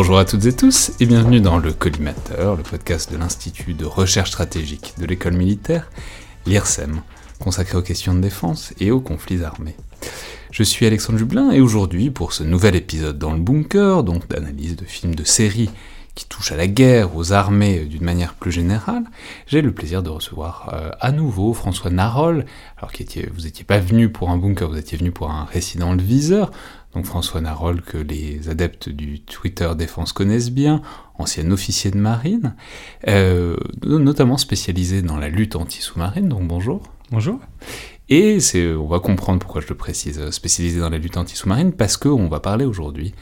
Bonjour à toutes et tous et bienvenue dans le Collimateur, le podcast de l'Institut de recherche stratégique de l'école militaire, l'IRSEM, consacré aux questions de défense et aux conflits armés. Je suis Alexandre Jublin et aujourd'hui, pour ce nouvel épisode dans le bunker, donc d'analyse de films de série qui touchent à la guerre, aux armées d'une manière plus générale, j'ai le plaisir de recevoir euh, à nouveau François Narol, alors que vous n'étiez pas venu pour un bunker, vous étiez venu pour un récit dans le viseur, donc François Narol que les adeptes du Twitter Défense connaissent bien, ancien officier de marine, euh, notamment spécialisé dans la lutte anti-sous-marine, donc bonjour. Bonjour. Et c'est, on va comprendre pourquoi je le précise, euh, spécialisé dans la lutte anti-sous-marine, parce qu'on va parler aujourd'hui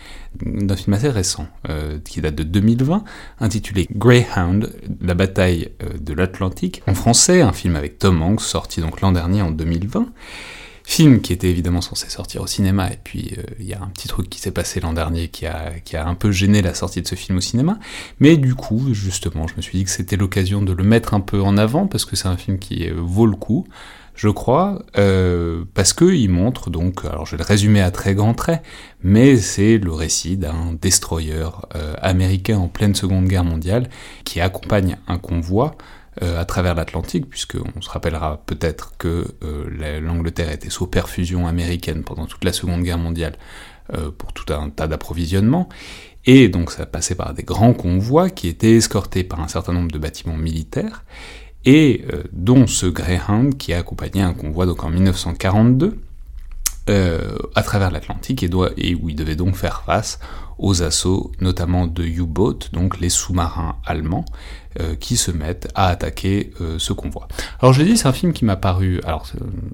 d'un film assez récent, euh, qui date de 2020, intitulé Greyhound, la bataille de l'Atlantique, en français, un film avec Tom Hanks, sorti donc l'an dernier en 2020. Film qui était évidemment censé sortir au cinéma, et puis euh, il y a un petit truc qui s'est passé l'an dernier qui a, qui a un peu gêné la sortie de ce film au cinéma, mais du coup, justement, je me suis dit que c'était l'occasion de le mettre un peu en avant, parce que c'est un film qui euh, vaut le coup, je crois, euh, parce qu'il montre donc, alors je vais le résumer à très grands traits, mais c'est le récit d'un destroyer américain en pleine Seconde Guerre mondiale qui accompagne un convoi euh, à travers l'Atlantique, puisqu'on se rappellera peut-être que euh, l'Angleterre était sous perfusion américaine pendant toute la Seconde Guerre mondiale euh, pour tout un tas d'approvisionnements, et donc ça passait par des grands convois qui étaient escortés par un certain nombre de bâtiments militaires, et dont ce Greyhound qui a accompagné un convoi donc en 1942 à travers l'Atlantique et, et, où il devait donc faire face aux assauts notamment de U-boat, donc les sous-marins allemands, euh, qui se mettent à attaquer euh, ce convoi. Alors je l'ai dit, c'est un film qui m'a paru... Alors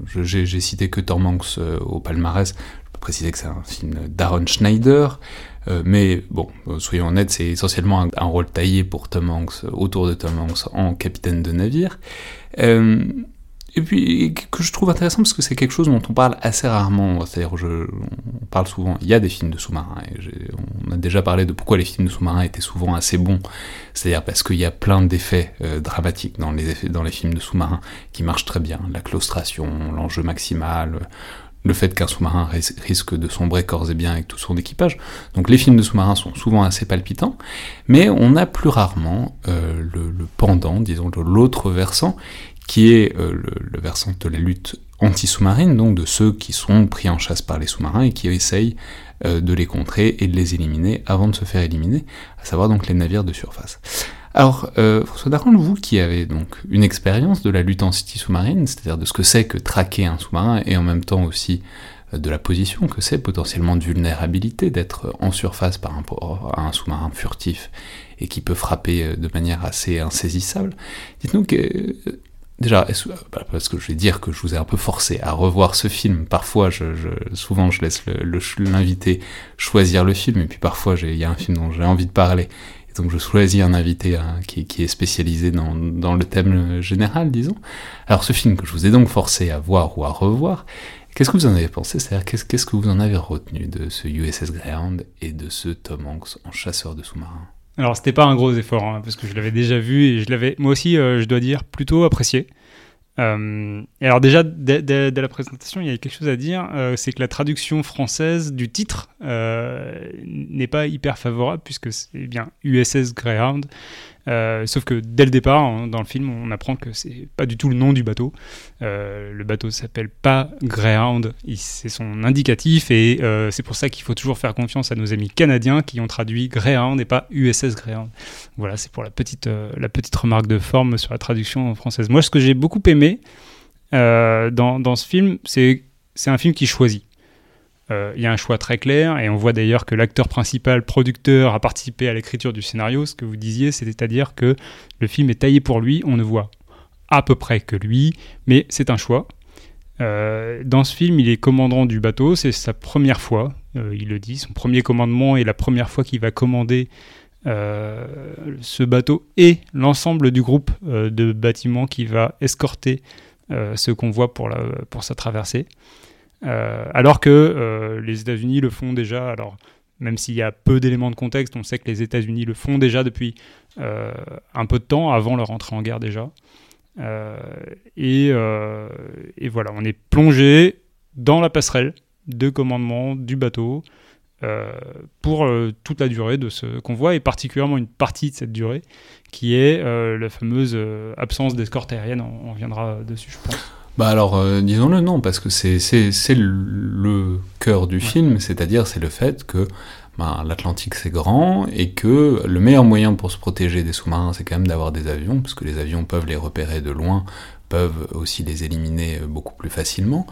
j'ai cité que Tom Hanks euh, au palmarès, je peux préciser que c'est un film d'Aaron Schneider, mais bon, soyons honnêtes, c'est essentiellement un, un, rôle taillé pour Tom Hanks, autour de Tom Hanks en capitaine de navire et puis que je trouve intéressant parce que c'est quelque chose dont on parle assez rarement. C'est-à-dire, on parle souvent. Il y a des films de sous-marins. on a déjà parlé de pourquoi les films de sous-marins étaient souvent assez bons. C'est-à-dire parce qu'il y a plein d'effets euh, dramatiques dans les films de sous-marins qui marchent très bien. La claustration, l'enjeu maximal, le fait qu'un sous-marin risque de sombrer corps et bien avec tout son équipage. Donc les films de sous-marins sont souvent assez palpitants, mais on a plus rarement euh, le, le, pendant, disons l'autre versant, qui est euh, le, versant de la lutte anti-sous-marine, donc de ceux qui sont pris en chasse par les sous-marins et qui essayent euh, de les contrer et de les éliminer avant de se faire éliminer, à savoir donc les navires de surface. Alors, euh, François Daron, vous qui avez donc une expérience de la lutte anti-sous-marine, c'est-à-dire de ce que c'est que traquer un sous-marin et en même temps aussi de la position que c'est potentiellement de vulnérabilité d'être en surface par rapport à un sous-marin furtif et qui peut frapper de manière assez insaisissable. Dites-nous que Déjà, bah, parce que je vais dire que je vous ai un peu forcé à revoir ce film. Parfois, je, souvent, je laisse l'invité choisir le film, et puis parfois, il y a un film dont j'ai envie de parler. Et donc, je choisis un invité hein, qui, est spécialisé dans, le thème général, disons. Alors, ce film que je vous ai donc forcé à voir ou à revoir, qu'est-ce que vous en avez pensé? C'est-à-dire, qu'est-ce que vous en avez retenu de ce USS Greyhound et de ce Tom Hanks en chasseur de sous-marins? Alors, c'était pas un gros effort, hein, parce que je l'avais déjà vu et je l'avais, moi aussi, euh, je dois dire, plutôt apprécié. Euh, et alors déjà, dès, la présentation, il y a quelque chose à dire, euh, c'est que la traduction française du titre n'est pas hyper favorable, puisque c'est bien USS Greyhound, euh, sauf que dès le départ, dans le film, on apprend que c'est pas du tout le nom du bateau. Euh, le bateau s'appelle pas Greyhound, c'est son indicatif et euh, c'est pour ça qu'il faut toujours faire confiance à nos amis canadiens qui ont traduit Greyhound et pas USS Greyhound. Voilà, c'est pour la petite, la petite remarque de forme sur la traduction française. Moi, ce que j'ai beaucoup aimé dans, dans ce film, c'est un film qui choisit. Euh, il y a un choix très clair, et on voit d'ailleurs que l'acteur principal, producteur, a participé à l'écriture du scénario, ce que vous disiez, c'est-à-dire que le film est taillé pour lui, on ne voit à peu près que lui, mais c'est un choix. Euh, dans ce film, il est commandant du bateau, c'est sa première fois, euh, il le dit, son premier commandement et la première fois qu'il va commander ce bateau et l'ensemble du groupe de bâtiments qui va escorter ce convoi pour, pour sa traversée. Euh, alors que euh, les États-Unis le font déjà. Alors, même s'il y a peu d'éléments de contexte, on sait que les États-Unis le font déjà depuis euh, un peu de temps, avant leur entrée en guerre déjà. Et, voilà, on est plongé dans la passerelle de commandement du bateau. pour toute la durée de ce convoi, et particulièrement une partie de cette durée, qui est la fameuse absence d'escorte aérienne. On, reviendra dessus, je pense. Bah alors, disons-le, non, parce que c'est le cœur du film, c'est-à-dire c'est le fait que ben, l'Atlantique c'est grand et que le meilleur moyen pour se protéger des sous-marins c'est quand même d'avoir des avions, parce que les avions peuvent les repérer de loin, peuvent aussi les éliminer euh, beaucoup plus facilement.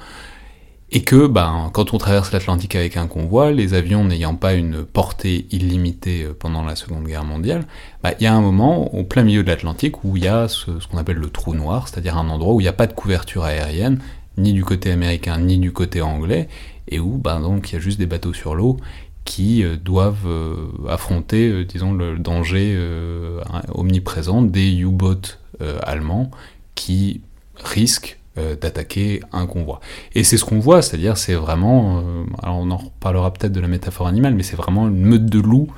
Et que ben, quand on traverse l'Atlantique avec un convoi, les avions n'ayant pas une portée illimitée euh, pendant la Seconde Guerre mondiale, ben, il y a un moment au plein milieu de l'Atlantique où il y a ce, qu'on appelle le trou noir, c'est-à-dire un endroit où il n'y a pas de couverture aérienne, ni du côté américain ni du côté anglais, et où ben, donc il y a juste des bateaux sur l'eau qui euh, doivent euh, affronter, disons, le danger omniprésent des U-boats allemands qui risquent d'attaquer un convoi. Et c'est ce qu'on voit, c'est-à-dire c'est vraiment, alors on en reparlera peut-être de la métaphore animale, mais c'est vraiment une meute de loups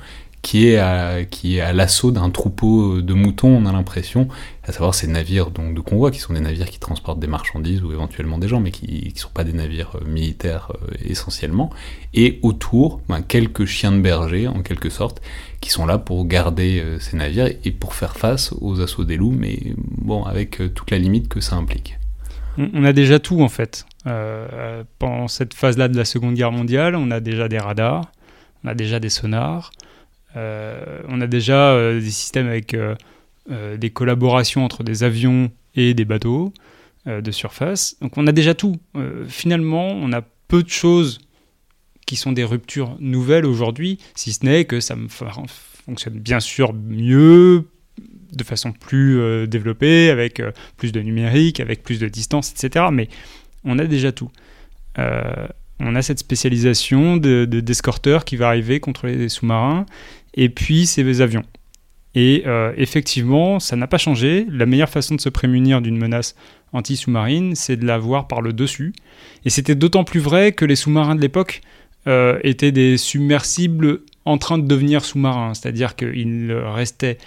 qui est à, qui est à l'assaut d'un troupeau de moutons, on a l'impression, à savoir ces navires donc, de convoi, qui sont des navires qui transportent des marchandises ou éventuellement des gens, mais qui ne sont pas des navires euh, militaires euh, essentiellement, et autour, ben, quelques chiens de berger, en quelque sorte, qui sont là pour garder euh, ces navires et pour faire face aux assauts des loups, mais bon, avec toute la limite que ça implique. On a déjà tout en fait. pendant cette phase-là de la Seconde Guerre mondiale, on a déjà des radars, on a déjà des sonars, euh, on a déjà euh, des systèmes avec euh, des collaborations entre des avions et des bateaux de surface. Donc on a déjà tout. finalement, on a peu de choses qui sont des ruptures nouvelles aujourd'hui, si ce n'est que ça fonctionne bien sûr mieux, de façon plus développée, avec plus de numérique, avec plus de distance, etc. Mais on a déjà tout. on a cette spécialisation d'escorteurs de, qui va arriver contre les sous-marins et puis ces avions. Et euh, effectivement, ça n'a pas changé. La meilleure façon de se prémunir d'une menace anti-sous-marine, c'est de la voir par le dessus. Et c'était d'autant plus vrai que les sous-marins de l'époque euh, étaient des submersibles en train de devenir sous-marins, c'est-à-dire qu'ils restaient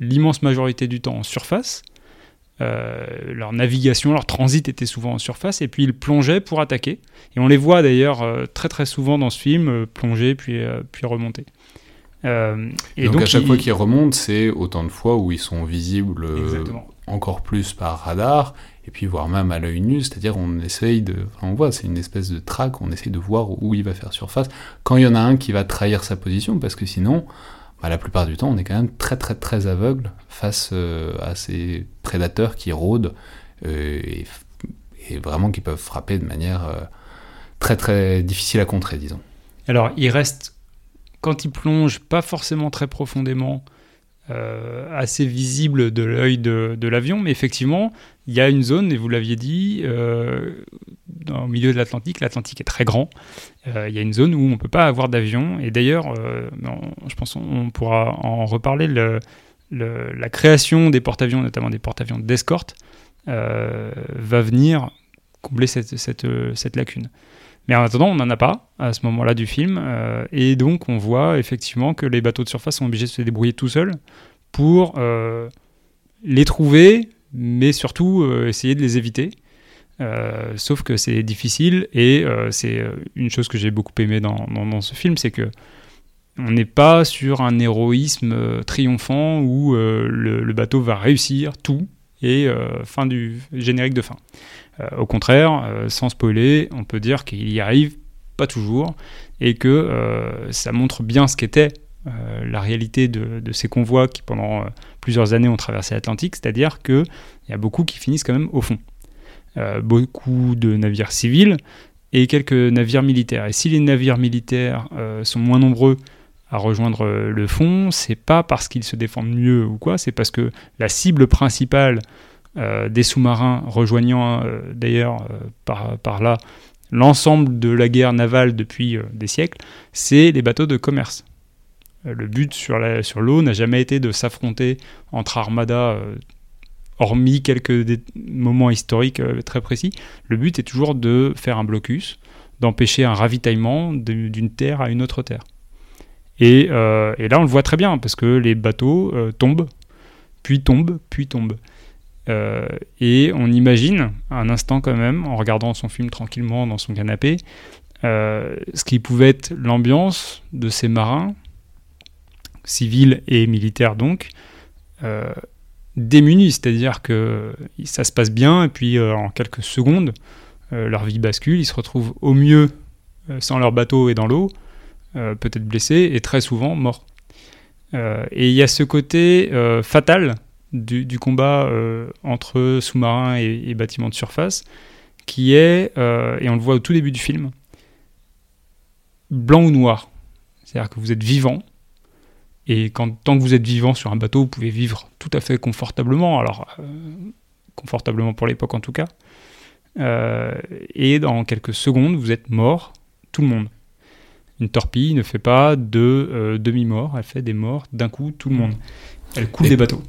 l'immense majorité du temps en surface. Euh, leur navigation, leur transit était souvent en surface, et puis ils plongeaient pour attaquer. Et on les voit d'ailleurs très très souvent dans ce film, plonger puis, puis remonter. Euh, et donc, à chaque fois qu'ils remontent, c'est autant de fois où ils sont visibles euh, encore plus par radar, et puis voire même à l'œil nu, c'est-à-dire on essaye de... on voit, c'est une espèce de track, on essaye de voir où il va faire surface, quand il y en a un qui va trahir sa position, parce que sinon, bah, la plupart du temps, on est quand même très très très aveugle face euh, à ces prédateurs qui rôdent, et, et, vraiment qui peuvent frapper de manière très très difficile à contrer, disons. Alors, il reste quand il plonge pas forcément très profondément, euh, assez visible de l'œil de, l'avion, mais effectivement, il y a une zone, et vous l'aviez dit, euh, au milieu de l'Atlantique, l'Atlantique est très grand, euh, il y a une zone où on ne peut pas avoir d'avion, et d'ailleurs, je pense qu'on pourra en reparler, la création des porte-avions, notamment des porte-avions d'escorte, va venir combler cette, cette lacune. Mais en attendant, on n'en a pas à ce moment-là du film. Euh, et donc, on voit effectivement que les bateaux de surface sont obligés de se débrouiller tout seuls pour euh, les trouver, mais surtout euh, essayer de les éviter. sauf que c'est difficile et c'est une chose que j'ai beaucoup aimé dans, ce film, c'est que on n'est pas sur un héroïsme triomphant où le, bateau va réussir tout et fin du générique de fin. Euh, au contraire, euh, sans spoiler, on peut dire qu'il y arrive pas toujours et que euh, ça montre bien ce qu'était la réalité de, ces convois qui pendant plusieurs années ont traversé l'Atlantique, c'est-à-dire qu'il y a beaucoup qui finissent quand même au fond. beaucoup de navires civils et quelques navires militaires. Et si les navires militaires sont moins nombreux à rejoindre le fond, c'est pas parce qu'ils se défendent mieux ou quoi, c'est parce que la cible principale des sous-marins rejoignant euh, d'ailleurs euh, par, là l'ensemble de la guerre navale depuis des siècles, c'est les bateaux de commerce. le but sur l'eau sur n'a jamais été de s'affronter entre armadas, hormis quelques moments historiques très précis. Le but est toujours de faire un blocus, d'empêcher un ravitaillement d'une terre à une autre terre. Et, et, là, on le voit très bien, parce que les bateaux tombent, puis tombent, puis tombent. Euh, et on imagine un instant quand même, en regardant son film tranquillement dans son canapé, ce qui pouvait être l'ambiance de ces marins, civils et militaires donc, démunis, c'est-à-dire que ça se passe bien et puis en quelques secondes, leur vie bascule, ils se retrouvent au mieux sans leur bateau et dans l'eau, peut-être blessés et très souvent morts. et il y a ce côté fatal du, combat euh, entre sous-marins et, bâtiments de surface, qui est, euh, et on le voit au tout début du film, blanc ou noir. C'est-à-dire que vous êtes vivant, et quand, tant que vous êtes vivant sur un bateau, vous pouvez vivre tout à fait confortablement, alors euh, confortablement pour l'époque en tout cas, et dans quelques secondes, vous êtes mort, tout le monde. Une torpille ne fait pas de demi-mort, elle fait des morts d'un coup, tout le monde. Elle coule des bateaux.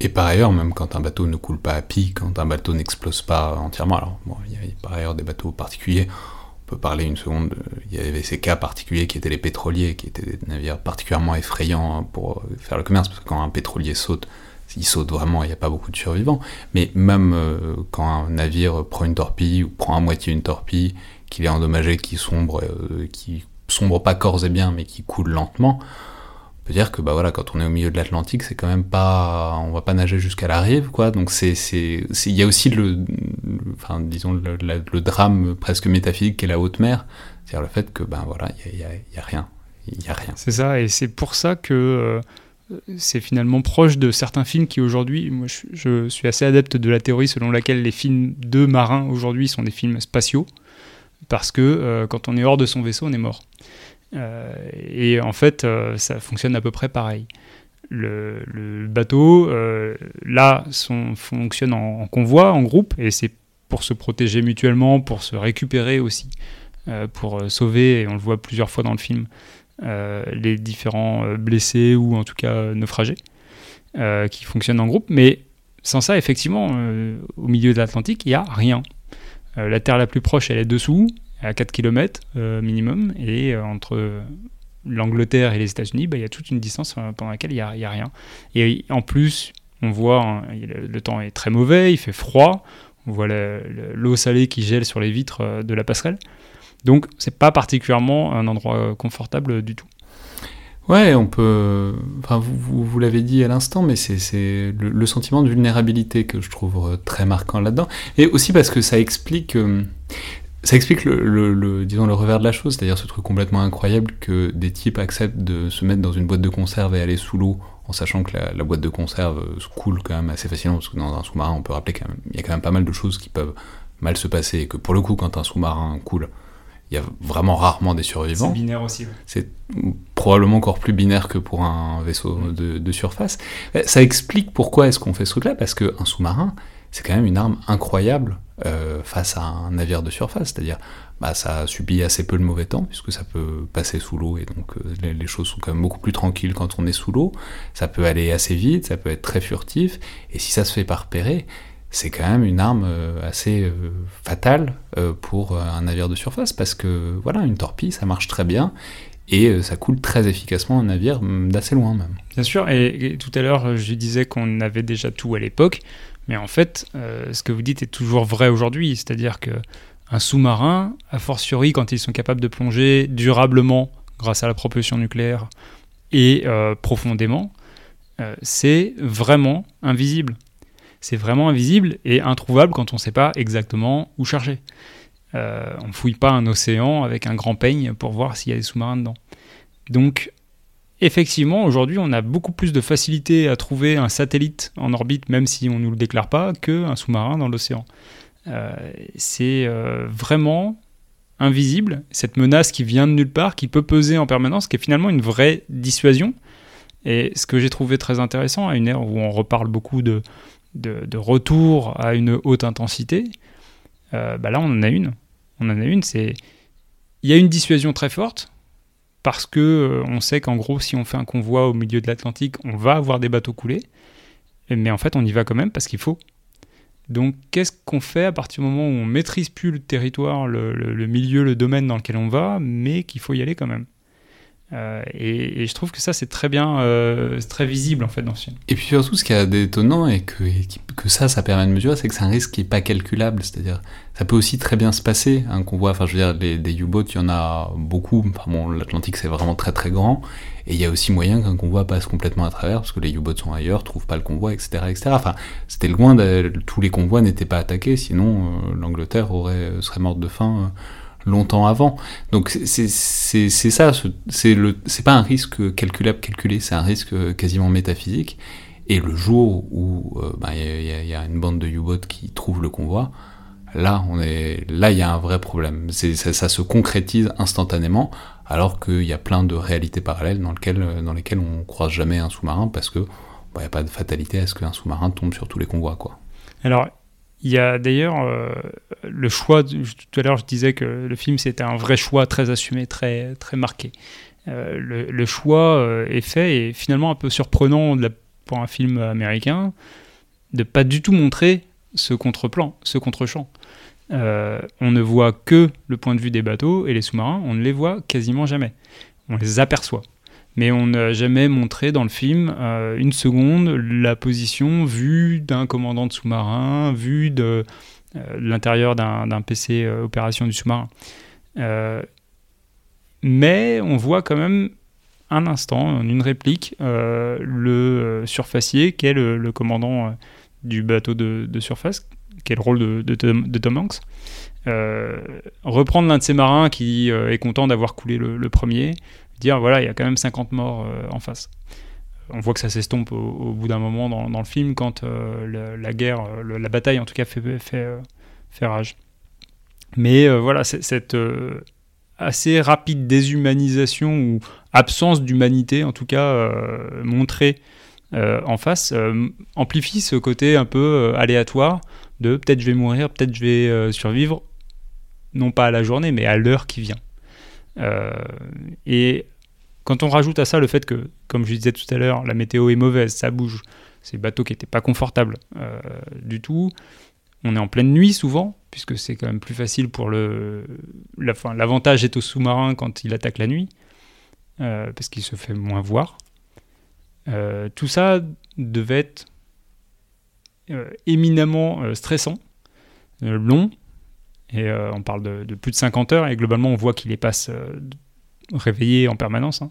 Et par ailleurs, même quand un bateau ne coule pas à pic, quand un bateau n'explose pas entièrement, alors bon, il y a par ailleurs des bateaux particuliers, on peut parler une seconde, il y avait ces cas particuliers qui étaient les pétroliers, qui étaient des navires particulièrement effrayants pour faire le commerce, parce que quand un pétrolier saute, il saute vraiment, il n'y a pas beaucoup de survivants. Mais même euh, quand un navire prend une torpille, ou prend à moitié une torpille, qu'il est endommagé, qui sombre, euh, qui sombre pas corps et bien, mais qui coule lentement, dire que bah voilà, quand on est au milieu de l'Atlantique, c'est quand même pas, on va pas nager jusqu'à la rive, quoi. Donc c'est, c'est, il y a aussi le, enfin disons le, drame presque métaphysique qu'est la haute mer, c'est-à-dire le fait que ben voilà, il y a, rien, il y a rien. C'est ça, et c'est pour ça que euh, c'est finalement proche de certains films qui aujourd'hui, moi je, suis assez adepte de la théorie selon laquelle les films de marins aujourd'hui sont des films spatiaux, parce que euh, quand on est hors de son vaisseau, on est mort. Euh, et en fait, euh, ça fonctionne à peu près pareil. Le, bateau, euh, là, fonctionne en, convoi, en groupe, et c'est pour se protéger mutuellement, pour se récupérer aussi, pour sauver, et on le voit plusieurs fois dans le film, les différents blessés ou en tout cas naufragés, qui fonctionnent en groupe. Mais sans ça, effectivement, au milieu de l'Atlantique, il n'y a rien. la terre la plus proche, elle est dessous, à 4 km euh, minimum, et euh, entre l'Angleterre et les États-Unis, bah, il y a toute une distance euh, pendant laquelle il n'y a, rien. Et en plus, on voit, hein, le, temps est très mauvais, il fait froid, on voit l'eau salée qui gèle sur les vitres de la passerelle. Donc, c'est pas particulièrement un endroit confortable du tout. Ouais, on peut. Enfin, vous, vous, l'avez dit à l'instant, mais c'est le, le, sentiment de vulnérabilité que je trouve très marquant là-dedans. Et aussi parce que ça explique ça explique le, disons, le revers de la chose, c'est-à-dire ce truc complètement incroyable que des types acceptent de se mettre dans une boîte de conserve et aller sous l'eau en sachant que la, boîte de conserve euh, se coule quand même assez facilement, parce que dans un sous-marin, on peut rappeler qu'il y a quand même pas mal de choses qui peuvent mal se passer, et que pour le coup, quand un sous-marin coule, il y a vraiment rarement des survivants. C'est binaire aussi. C'est probablement encore plus binaire que pour un vaisseau de, de surface. Ça explique pourquoi est-ce qu'on fait ce truc-là, parce qu'un sous-marin, c'est quand même une arme incroyable euh, face à un navire de surface, c'est-à-dire bah, ça subit assez peu le mauvais temps, puisque ça peut passer sous l'eau, et donc euh, les, choses sont quand même beaucoup plus tranquilles quand on est sous l'eau, ça peut aller assez vite, ça peut être très furtif, et si ça se fait pas repérer, c'est quand même une arme euh, assez fatale pour un navire de surface, parce que voilà, une torpille, ça marche très bien, et ça coule très efficacement un navire d'assez loin même. Bien sûr, et tout à l'heure je disais qu'on avait déjà tout à l'époque, mais en fait, euh, ce que vous dites est toujours vrai aujourd'hui, c'est-à-dire que un sous-marin, a fortiori quand ils sont capables de plonger durablement grâce à la propulsion nucléaire et euh, profondément, euh, c'est vraiment invisible. C'est vraiment invisible et introuvable quand on ne sait pas exactement où chercher. on ne fouille pas un océan avec un grand peigne pour voir s'il y a des sous-marins dedans. Donc effectivement, aujourd'hui, on a beaucoup plus de facilité à trouver un satellite en orbite, même si on ne nous le déclare pas, qu'un sous-marin dans l'océan. Euh, c'est euh, vraiment invisible, cette menace qui vient de nulle part, qui peut peser en permanence, qui est finalement une vraie dissuasion. Et ce que j'ai trouvé très intéressant, à une ère où on reparle beaucoup de, de, retour à une haute intensité, euh, bah là on en a une. On en a une, c'est... Il y a une dissuasion très forte, parce que euh, on sait qu'en gros, si on fait un convoi au milieu de l'Atlantique, on va avoir des bateaux coulés. Mais en fait, on y va quand même parce qu'il faut. Donc, qu'est-ce qu'on fait à partir du moment où on maîtrise plus le territoire, le, milieu, le domaine dans lequel on va, mais qu'il faut y aller quand même? Euh, et, je trouve que ça, c'est très bien, euh, très visible en fait dans ce film. Et puis surtout, ce qui est d'étonnant et que, que ça, ça permet de mesurer, c'est que c'est un risque qui n'est pas calculable. C'est-à-dire, ça peut aussi très bien se passer, un convoi. Enfin, je veux dire, des U-boats, il y en a beaucoup. Enfin, bon, l'Atlantique, c'est vraiment très très grand. Et il y a aussi moyen qu'un convoi passe complètement à travers, parce que les U-boats sont ailleurs, trouvent pas le convoi, etc. etc. Enfin, c'était loin de. Tous les convois n'étaient pas attaqués, sinon euh, l'Angleterre serait morte de faim longtemps avant. Donc c'est ça, c'est pas un risque calculable, calculé, c'est un risque quasiment métaphysique. Et le jour où il euh, bah, y, y, a une bande de U-boats qui trouve le convoi, là on est, là il y a un vrai problème. Ça, ça, se concrétise instantanément, alors qu'il y a plein de réalités parallèles dans lesquelles, dans lesquelles on croise jamais un sous-marin parce que il n'y a pas de fatalité à ce qu'un sous-marin tombe sur tous les convois, quoi. Il y a d'ailleurs euh, le choix, tout à l'heure je disais que le film c'était un vrai choix très assumé, très, très marqué. Euh, le, choix euh, est fait et finalement un peu surprenant pour un film américain de pas du tout montrer ce contre-plan, ce contre-champ. on ne voit que le point de vue des bateaux et les sous-marins, on ne les voit quasiment jamais. On les aperçoit mais on n'a jamais montré dans le film euh, une seconde la position vue d'un commandant de sous-marin, vue de, euh, l'intérieur d'un PC euh, opération du sous-marin. mais on voit quand même un instant, une réplique, le surfacier, qui est le, commandant du bateau de, surface, qui est le rôle de Tom Hanks, reprendre l'un de ses marins qui est content d'avoir coulé le, premier, dire voilà, il y a quand même 50 morts euh, en face. On voit que ça s'estompe au, bout d'un moment dans, le film quand euh, la, guerre, euh, la bataille en tout cas fait, fait, rage. Mais voilà, cette assez rapide déshumanisation ou absence d'humanité, en tout cas montrée en face, amplifie ce côté un peu aléatoire de peut-être je vais mourir, peut-être je vais survivre, non pas à la journée, mais à l'heure qui vient. Et quand on rajoute à ça le fait que, comme je disais tout à l'heure, la météo est mauvaise, ça bouge, ces bateaux qui n'étaient pas confortables euh, du tout, on est en pleine nuit souvent, puisque c'est quand même plus facile pour le. L'avantage est au sous-marin quand il attaque la nuit, euh, parce qu'il se fait moins voir. tout ça devait être éminemment stressant, long, et euh, on parle de, plus de 50 heures, et globalement, on voit qu'il les passe euh, réveillé en permanence. Hein.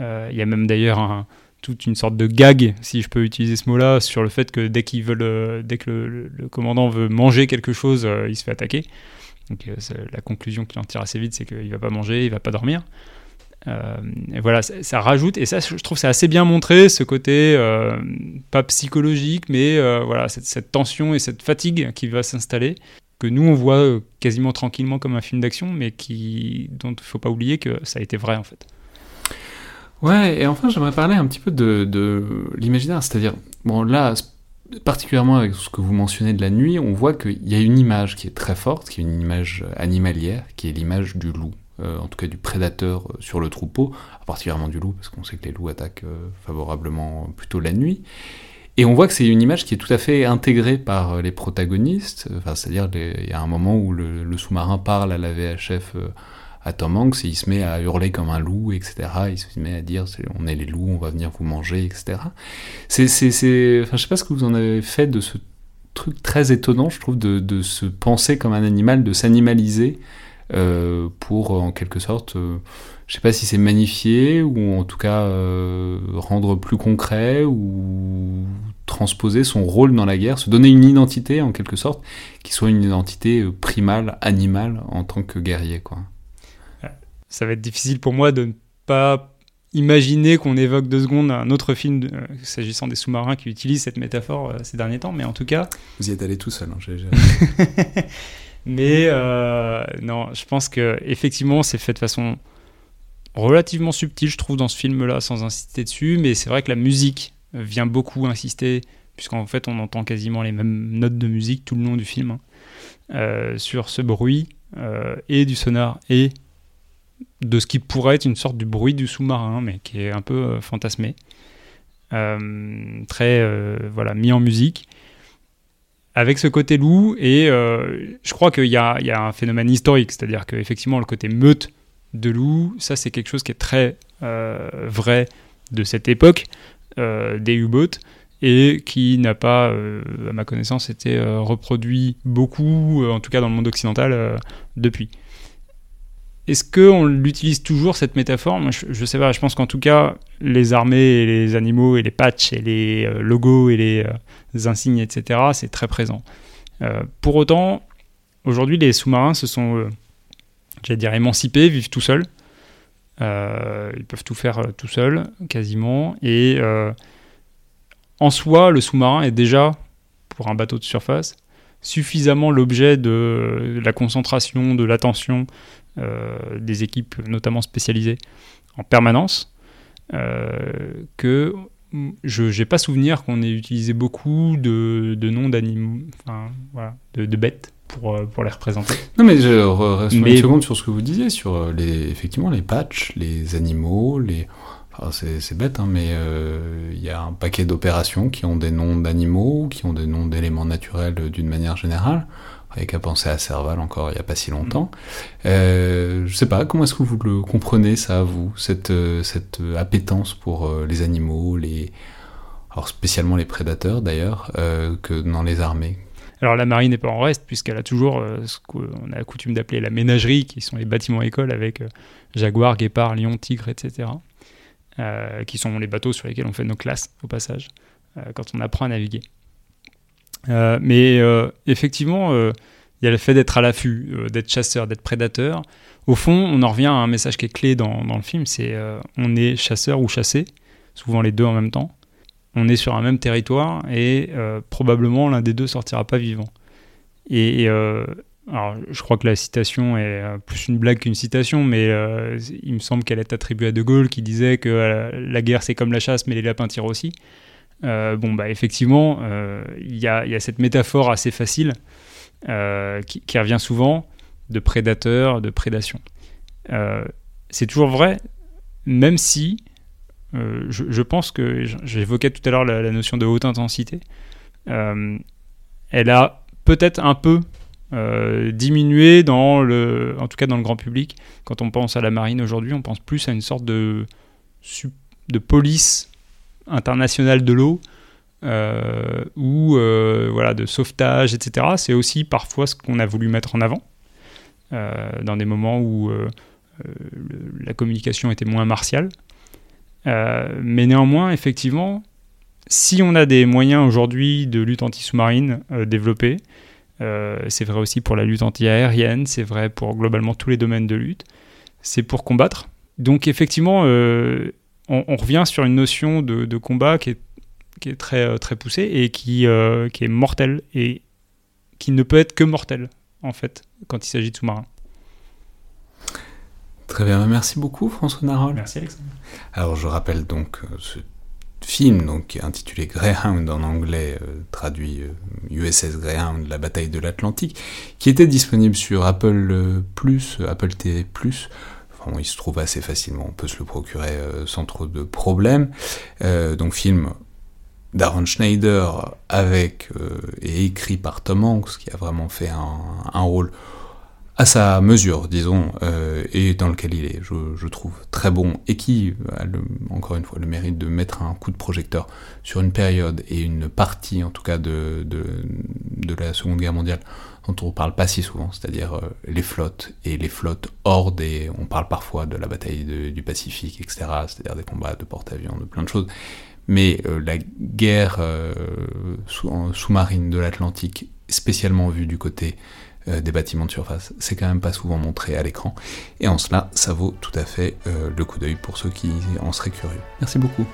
Euh, il y a même d'ailleurs toute une sorte de gag, si je peux utiliser ce mot-là, sur le fait que dès, qu'ils veulent, dès que le, commandant veut manger quelque chose, il se fait attaquer. Donc la conclusion qu'il en tire assez vite, c'est qu'il va pas manger, il va pas dormir. et voilà, ça, rajoute, et ça, je trouve, c'est assez bien montré, ce côté pas psychologique, mais voilà, cette, tension et cette fatigue qui va s'installer que nous on voit euh, quasiment tranquillement comme un film d'action, mais qui dont il faut pas oublier que ça a été vrai en fait. Ouais, et enfin j'aimerais parler un petit peu de, l'imaginaire, c'est-à-dire, bon là, particulièrement avec ce que vous mentionnez de la nuit, on voit qu'il y a une image qui est très forte, qui est une image animalière, qui est l'image du loup, euh, en tout cas du prédateur euh, sur le troupeau, particulièrement du loup, parce qu'on sait que les loups attaquent favorablement plutôt la nuit. Et on voit que c'est une image qui est tout à fait intégrée par euh, les protagonistes. Enfin, c'est-à-dire, il y a un moment où le, sous-marin parle à la VHF euh, à Tom Hanks et il se met à hurler comme un loup, etc. Il se met à dire on est les loups, on va venir vous manger, etc. C'est, c'est, c'est... Enfin, je sais pas ce que vous en avez fait de ce truc très étonnant, je trouve, de, de se penser comme un animal, de s'animaliser euh, pour, en quelque sorte, je sais pas si c'est magnifier ou en tout cas euh, rendre plus concret ou transposer son rôle dans la guerre, se donner une identité en quelque sorte qui soit une identité euh, primale, animale en tant que guerrier quoi. Ça va être difficile pour moi de ne pas imaginer qu'on évoque deux secondes un autre film euh, s'agissant des sous-marins qui utilisent cette métaphore ces derniers temps, mais en tout cas. Vous y êtes allé tout seul. Hein, mais non, je pense que effectivement c'est fait de façon relativement subtil, je trouve, dans ce film-là, sans insister dessus, mais c'est vrai que la musique vient beaucoup insister, puisqu'en fait, on entend quasiment les mêmes notes de musique tout le long du film, hein, euh, sur ce bruit, euh, et du sonar, et de ce qui pourrait être une sorte du bruit du sous-marin, mais qui est un peu euh, fantasmé. très voilà mis en musique avec ce côté loup et je crois qu'il y, a un phénomène historique c'est à dire qu'effectivement le côté meute de loups. Ça, c'est quelque chose qui est très vrai de cette époque des U-boats et qui n'a pas, à ma connaissance, été reproduit beaucoup, en tout cas dans le monde occidental, depuis. Est-ce qu'on l'utilise toujours cette métaphore? Je, ne sais pas. Je pense qu'en tout cas, les armées et les animaux et les patchs et les euh, logos et les, euh, insignes, etc., c'est très présent. Euh, pour autant, aujourd'hui, les sous-marins se sont, j'allais dire, émancipés, vivent tout seuls. ils peuvent tout faire tout seuls, quasiment. Et en soi, le sous-marin est déjà, pour un bateau de surface, suffisamment l'objet de la concentration, de l'attention, euh, des équipes notamment spécialisées en permanence, euh, que je n'ai pas souvenir qu'on ait utilisé beaucoup de, noms d'animaux, enfin, voilà, de, bêtes pour, euh, pour les représenter. Non, mais je reste une seconde sur ce que vous disiez, sur les, effectivement les patchs, les animaux, les. c'est bête, hein, mais il y a un paquet d'opérations qui ont des noms d'animaux, qui ont des noms d'éléments naturels d'une manière générale avec à penser à Serval encore il n'y a pas si longtemps. Euh, je sais pas, comment est-ce que vous le comprenez ça, vous, cette, euh, cette appétence pour euh, les animaux, les... alors spécialement les prédateurs d'ailleurs, euh, que dans les armées alors la marine n'est pas en reste puisqu'elle a toujours ce qu'on a coutume d'appeler la ménagerie, qui sont les bâtiments écoles avec jaguar, guépard, lion, tigre, etc. qui sont les bateaux sur lesquels on fait nos classes au passage quand on apprend à naviguer. Euh, mais euh, effectivement, euh, il y a le fait d'être à l'affût, d'être chasseur, d'être prédateur. Au fond, on en revient à un message qui est clé dans, dans le film, c'est on est chasseur ou chassé, souvent les deux en même temps. On est sur un même territoire et probablement l'un des deux sortira pas vivant. Et, alors, je crois que la citation est plus une blague qu'une citation, mais il me semble qu'elle est attribuée à De Gaulle qui disait que la guerre c'est comme la chasse, mais les lapins tirent aussi. Euh, bon, bah, effectivement, euh, il y, a cette métaphore assez facile euh, qui, revient souvent de prédateur, de prédation. c'est toujours vrai, même si je, pense que j'évoquais tout à l'heure la, notion de haute intensité. elle a peut-être un peu diminué dans le, en tout cas dans le grand public. Quand on pense à la marine aujourd'hui, on pense plus à une sorte de, police international de l'eau euh, ou euh, voilà, de sauvetage, etc. C'est aussi parfois ce qu'on a voulu mettre en avant euh, dans des moments où la communication était moins martiale. Mais néanmoins, effectivement, si on a des moyens aujourd'hui de lutte anti-sous-marine développés, c'est vrai aussi pour la lutte anti-aérienne, c'est vrai pour globalement tous les domaines de lutte, c'est pour combattre. Donc effectivement, on, revient sur une notion de, combat qui est, très, euh, très poussée et euh, qui est mortelle et qui ne peut être que mortelle, en fait, quand il s'agit de sous-marins. Très bien, merci beaucoup François Narol. Merci Alexandre. Alors je rappelle donc euh, ce film donc, intitulé Greyhound en anglais, traduit USS Greyhound, la bataille de l'Atlantique, qui était disponible sur Apple Apple TV il se trouve assez facilement, on peut se le procurer euh, sans trop de problèmes. Euh, donc film d'Aaron Schneider avec euh, et écrit par Tom Hanks, qui a vraiment fait un, rôle à sa mesure, disons, et dans lequel il est, je, trouve, très bon, et qui a, encore une fois, le mérite de mettre un coup de projecteur sur une période et une partie, en tout cas, de, de, la Seconde Guerre mondiale dont on parle pas si souvent, c'est-à-dire euh, les flottes et les flottes hors des. On parle parfois de la bataille du Pacifique, etc., c'est-à-dire des combats de porte-avions, de plein de choses. Mais euh, la guerre euh, sous-marine de l'Atlantique, spécialement vue du côté des bâtiments de surface, c'est quand même pas souvent montré à l'écran. Et en cela, ça vaut tout à fait le coup d'œil pour ceux qui en seraient curieux. Merci beaucoup.